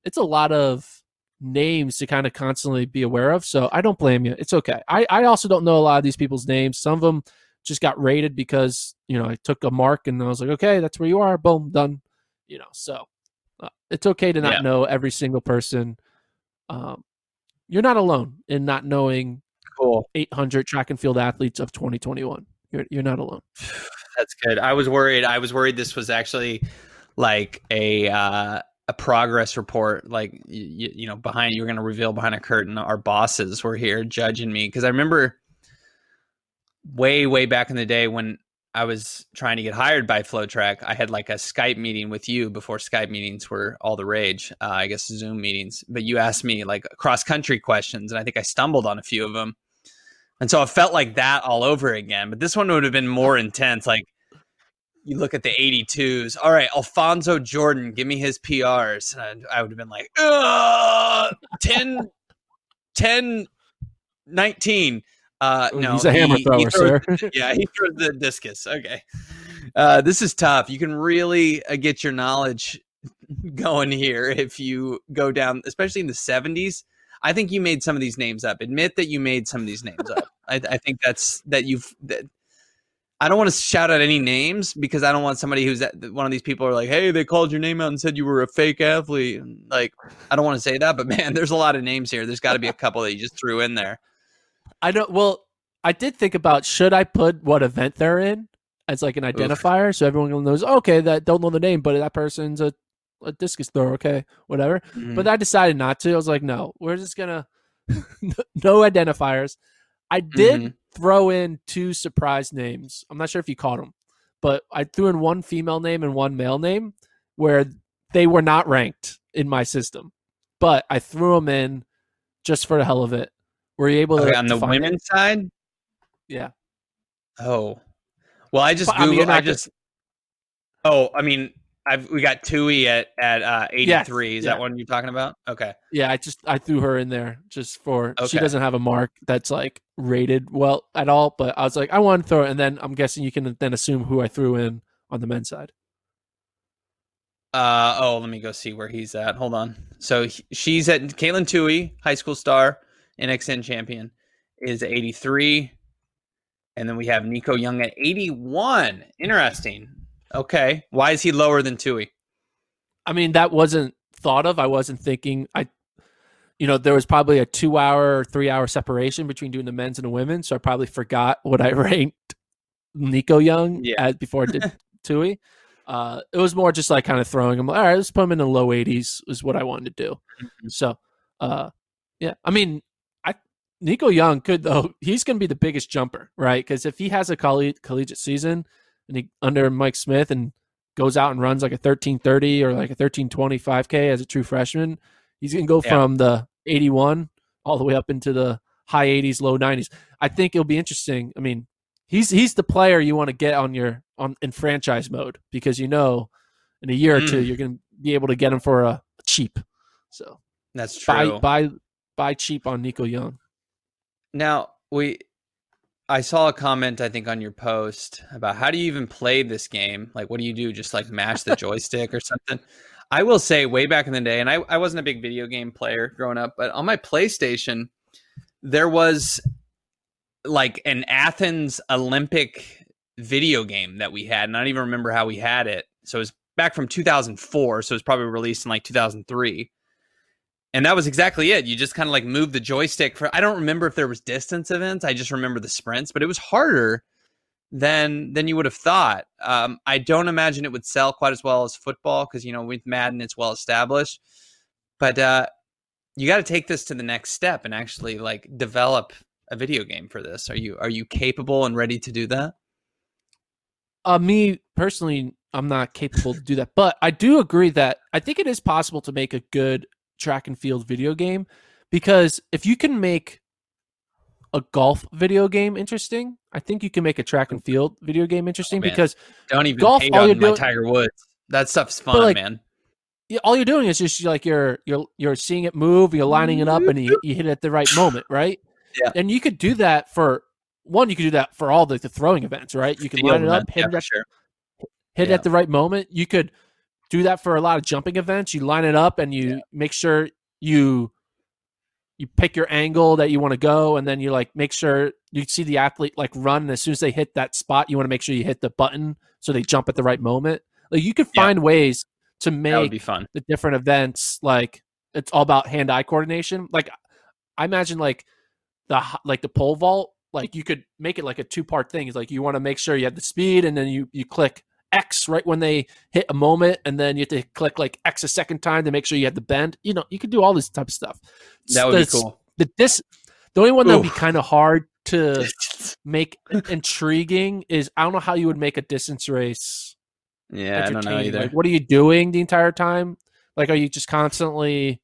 it's a lot of names to kind of constantly be aware of. So I don't blame you. It's okay. I, I also don't know a lot of these people's names. Some of them just got rated because, you know, I took a mark and I was like, okay, that's where you are. Boom, done. You know, so uh, it's okay to not yeah. know every single person. Um, you're not alone in not knowing cool 800 track and field athletes of 2021. You're, you're not alone. [sighs] That's good. I was worried. I was worried this was actually like a, uh, a progress report like you, you know behind you're going to reveal behind a curtain our bosses were here judging me because i remember way way back in the day when I was trying to get hired by FloTrack I had like a Skype meeting with you before Skype meetings were all the rage. Uh, I guess Zoom meetings. But you asked me like cross country questions, and I think I stumbled on a few of them. And so it felt like that all over again. But this one would have been more intense. Like you look at the 82s. All right, Alfonso Jordan, give me his PRs. And I would have been like, 10, 10, 19. Uh, no, he's a hammer he, thrower, he throws, sir. [laughs] yeah, he throws the discus. Okay. Uh, this is tough. You can really uh, get your knowledge [laughs] going here if you go down, especially in the 70s. I think you made some of these names up. Admit that you made some of these names up. [laughs] I, I think that's that you've. That, I don't want to shout out any names because I don't want somebody who's at, one of these people are like, "Hey, they called your name out and said you were a fake athlete." And like, I don't want to say that, but [laughs] man, there's a lot of names here. There's got to be a couple that you just threw in there. I don't. Well, I did think about should I put what event they're in as like an identifier so everyone knows. Okay, that don't know the name, but that person's a, a discus thrower. Okay, whatever. Mm. But I decided not to. I was like, no, we're just gonna [laughs] no identifiers. I did Mhm. Throw in two surprise names. I'm not sure if you caught them, but I threw in one female name and one male name where they were not ranked in my system, but I threw them in just for the hell of it. Were you able to Okay, on the find it? side? Yeah. Oh, well, I just But, I mean, I, gonna- just. Oh, I mean, I've we got Tuohy at at uh, eighty Yes. Is yeah. that one you're talking about? Okay. Yeah, I just I threw her in there just for she doesn't have a mark that's like rated well at all, but I was like I want to throw it, and then I'm guessing you can then assume who I threw in on the men's side. Uh oh, let me go see where he's at. Hold on. So he- she's at Katelyn Tuohy, high school star, NXN champion, is eighty three, and then we have Nico Young at eighty one. Interesting. Okay, why is he lower than Tuohy? I mean, that wasn't thought of. I wasn't thinking. I, you know, there was probably a two hour or three hour separation between doing the men's and the women, so I probably forgot what I [laughs] ranked Nico Young Yeah. as before I did [laughs] Tuohy. Uh, it was more just like kind of throwing him. All right, let's put him in the low 80s is what I wanted to do. Mhm. So, uh, yeah, I mean, I Nico Young could though. He's going to be the biggest jumper, right? Because if he has a colle- collegiate season and he under Mike Smith and goes out and runs like a 1330 or like a 1325k as a true freshman, he's going to go Yeah. from the 81 all the way up into the high 80s, low 90s. I think it'll be interesting. I mean, he's he's the player you want to get on your on in franchise mode because you know in a year or two Mm. you're going to be able to get him for a cheap. So That's true. buy buy buy cheap on Nico Young. Now we, I saw a comment I think on your post about how do you even play this game? Like, what do you do? Just like mash the joystick or something? I will say, way back in the day, and I, I wasn't a big video game player growing up, but on my PlayStation, there was like an Athens Olympic video game that we had, and I don't even remember how we had it. So it was back from 2004, so it was probably released in like 2003 and that was exactly it. You just kind of like move the joystick for i don't remember if there was distance events i just remember the sprints but it was harder than than you would have thought. Um, i don't imagine it would sell quite as well as football because you know with madden it's well established. But uh, you got to take this to the next step and actually like develop a video game for this. Are you are you capable and ready to do that? Uh, me personally, I'm not capable to do that, but I do agree that I think it is possible to make a good track and field video game because if you can make a golf video game interesting, I think you can make a track and field video game interesting oh, man. because don't even Golf, all you're my doing- tiger woods that stuff's fun like, man yeah, all you're doing is just like you're you're you're seeing it move, you're lining it up, and you, you hit it at the right moment, right? [laughs] Yeah. And you could do that for one. You could do that for all the, the throwing events, right? You can line it up, hit event, it at sure. hit it at the right moment. You could do that for a lot of jumping events. You line it up and you make sure you you pick your angle that you want to go, and then you like make sure you see the athlete like run. And as soon as they hit that spot, you want to make sure you hit the button so they jump at the right moment. Like you could Yeah. find ways to make be fun the different events like it's all about hand-eye coordination. Like I imagine like the like the pole vault like you could make it like a two-part thing. It's like you want to make sure you have the speed and then you you click X right when they hit a moment and then you have to click like X a second time to make sure you have the bend. You know, you could do all this type of stuff. that would be cool The this the only one that would be kind of hard to [laughs] make intriguing is I don't know how you would make a distance race Yeah, I don't know either. Like, what are you doing the entire time? Like, are you just constantly?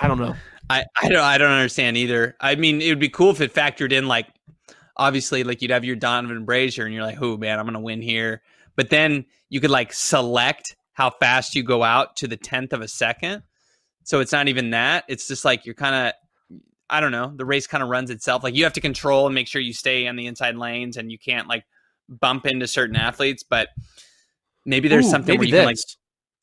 I don't know. I, I don't I don't understand either. I mean, it would be cool if it factored in like obviously like you'd have your Donavan Brazier and you're like, oh man, I'm gonna win here. But then you could like select how fast you go out to the tenth of a second. So it's not even that. It's just like you're kind of I don't know, the race kind of runs itself. Like you have to control and make sure you stay on the inside lanes and you can't like bump into certain athletes, but maybe there's Ooh, something maybe where you can like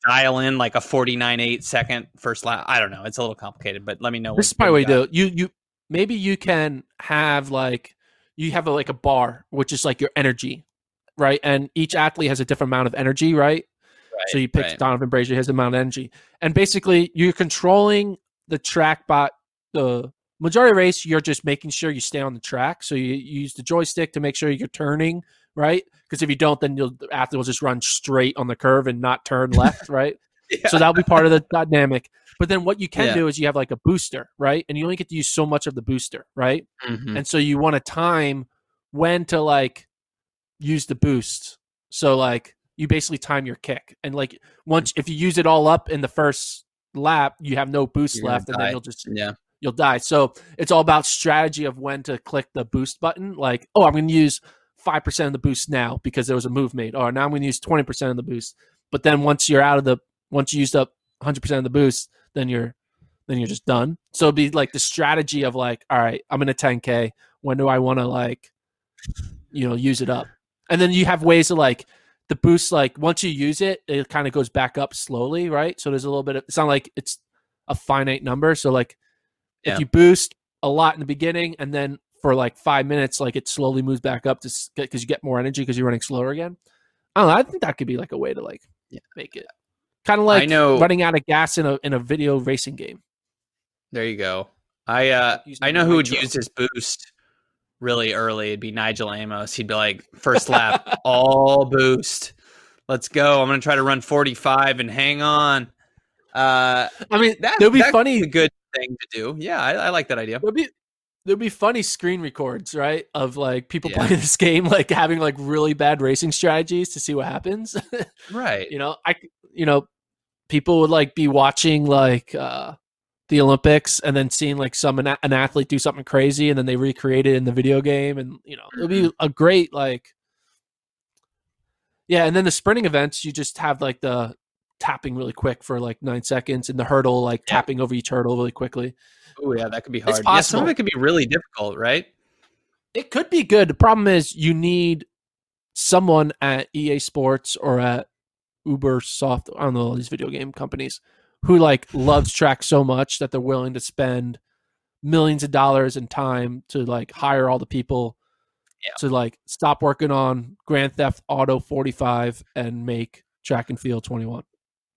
dial in like a 49 8 second first lap. I don't know. It's a little complicated, but let me know. This is probably what you do. You you maybe you can have like you have a, like a bar, which is like your energy, right? And each athlete has a different amount of energy, right? so you pick right. Donavan Brazier, his amount of energy, and basically you're controlling the track bot. The majority of race, you're just making sure you stay on the track. So you, you use the joystick to make sure you're turning right, because if you don't, then you'll, the athlete will just run straight on the curve and not turn left, [laughs] right? So that'll be part of the dynamic. But then what you can Yeah. do is you have like a booster, right? And you only get to use so much of the booster, right? Mhm. And so you want to time when to like use the boost. So like you basically time your kick. And like once if you use it all up in the first lap, you have no boost You're left and then you'll just Yeah. you'll die. So it's all about strategy of when to click the boost button. Like, oh, I'm going to use 5% of the boost now because there was a move made. Or now I'm going to use 20% of the boost. But then once you're out of the, once you used up 100% of the boost, then you're, then you're just done. So it'd be like the strategy of like, all right, I'm in a 10K. When do I want to like, you know, use it up? And then you have ways to like, the boost, like once you use it, it kind of goes back up slowly, right? So there's a little bit of, it's not like it's a finite number. So like, Yeah. if you boost a lot in the beginning and then for like five minutes, like it slowly moves back up to because you get more energy because you're running slower again. I don't know. I think that could be like a way to like Yeah. make it kind of like I know- running out of gas in a in a video racing game. There you go. I uh I know who would use his boost really early. It'd be Nijel Amos. He'd be like, first lap, [laughs] all boost. Let's go. I'm gonna try to run 45 and hang on. Uh I mean, that there'll be funny. a good thing to do. Yeah, I, I like that idea. There'll be there'll be funny screen records, right? Of like people Yeah. playing [laughs] this game, like having like really bad racing strategies to see what happens. [laughs] Right. you know, I you know, people would like be watching like uh the Olympics and then seeing like some an, an athlete do something crazy and then they recreate it in the video game and you know it'll be a great like yeah and then the sprinting events you just have like the tapping really quick for like nine seconds and the hurdle like Yeah. tapping over each hurdle really quickly Oh yeah, that could be hard. Yeah, some of it could be really difficult, right? it could be good the problem is you need someone at ea sports or at Ubisoft i don't know all these video game companies who like loves track so much that they're willing to spend millions of dollars in time to like hire all the people Yeah. to like stop working on grand theft auto 45 and make track and field 21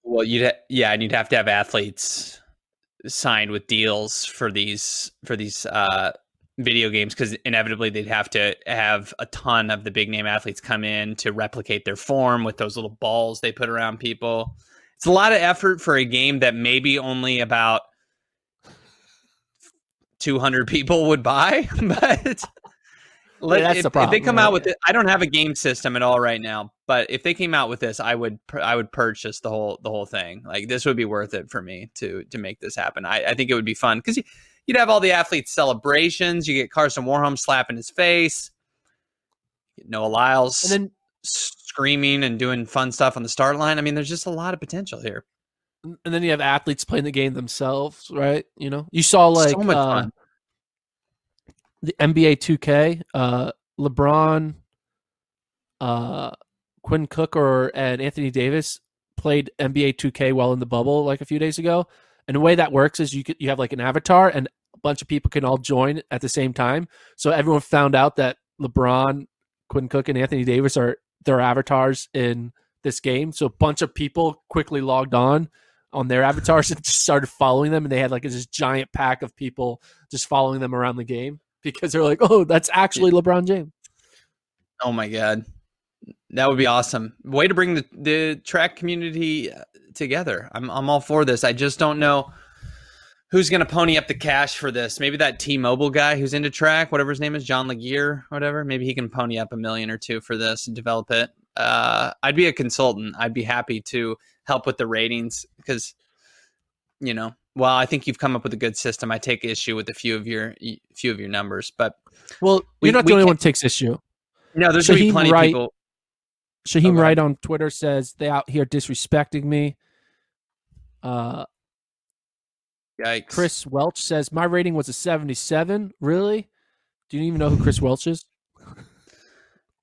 Well, you'd ha- yeah, and you'd have to have athletes signed with deals for these for these uh, video games because inevitably they'd have to have a ton of the big name athletes come in to replicate their form with those little balls they put around people. It's a lot of effort for a game that maybe only about 200 people would buy, [laughs] but let- that's if, the if they come right? out with it, I don't have a game system at all right now, but if they came out with this, I would I would purchase the whole the whole thing. Like this would be worth it for me to to make this happen. I, I think it would be fun because you'd have all the athletes celebrations. You get Karsten Warholm slapping his face, Noah Lyles and then screaming and doing fun stuff on the start line. I mean, there's just a lot of potential here. and then you have athletes playing the game themselves right you know you saw like so much uh, fun. The NBA 2K, uh, LeBron, uh, Quinn Cook, or and Anthony Davis played NBA 2K while in the bubble like a few days ago. And the way that works is you could, you have like an avatar, and a bunch of people can all join at the same time. So everyone found out that LeBron, Quinn Cook, and Anthony Davis are their avatars in this game. So a bunch of people quickly logged on on their avatars [laughs] and just started following them, and they had like this giant pack of people just following them around the game because they're like, oh, that's actually LeBron James. Oh my god, that would be awesome. Way to bring the the track community uh, together. I'm I'm all for this. I just don't know. who's going to pony up the cash for this? Maybe that T-Mobile guy who's into track, whatever his name is, John Legere, whatever. Maybe he can pony up a million or two for this and develop it. Uh, I'd be a consultant. I'd be happy to help with the ratings because, you know, well, I think you've come up with a good system. I take issue with a few of your few of your numbers, but well, We- you're not the only one who takes issue. no, there's going to be plenty Wright- of people. Shaheem Okay. Wright on Twitter says they out here disrespecting me. Uh, Yikes. Chris Welch says my rating was a 77. Really? Do you even know who Chris Welch is?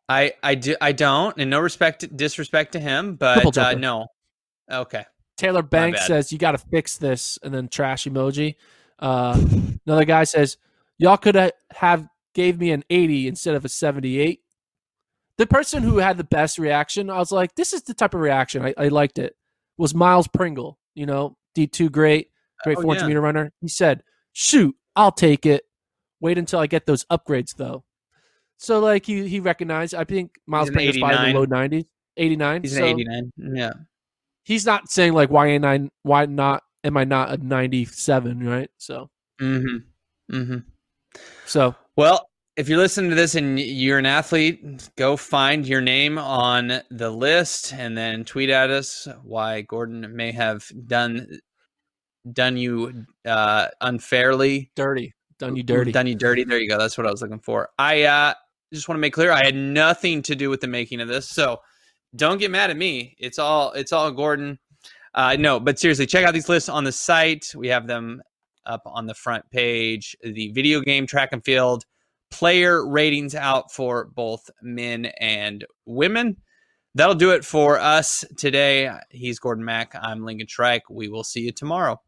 I I do I don't, and no respect disrespect to him, but uh, no. Okay. Taylor Banks says you got to fix this, and then trash emoji. Uh, another guy says y'all could have gave me an 80 instead of a 78. The person who had the best reaction, I was like, this is the type of reaction I, I liked it. Was Miles Pringle, you know, D2 great, great Oh, 400 yeah. meter runner. He said, shoot, I'll take it. Wait until I get those upgrades though. So like he he recognized. I think Miles Pringle's probably in the low 90s, 89. He's so an 89. Yeah. He's not saying like why ain't I why not am I not a 97, right? So Mhm. Mhm. so Well, if you're listening to this and you're an athlete, go find your name on the list and then tweet at us why Gordon may have done done you uh, unfairly, dirty. Done you dirty. done you dirty. There you go. That's what I was looking for. I uh, just want to make clear I had nothing to do with the making of this, so don't get mad at me. It's all it's all Gordon. Uh, no, but seriously, check out these lists on the site. We have them up on the front page. The video game track and field player ratings out for both men and women. That'll do it for us today. He's Gordon Mack. I'm Lincoln Shryack. We will see you tomorrow.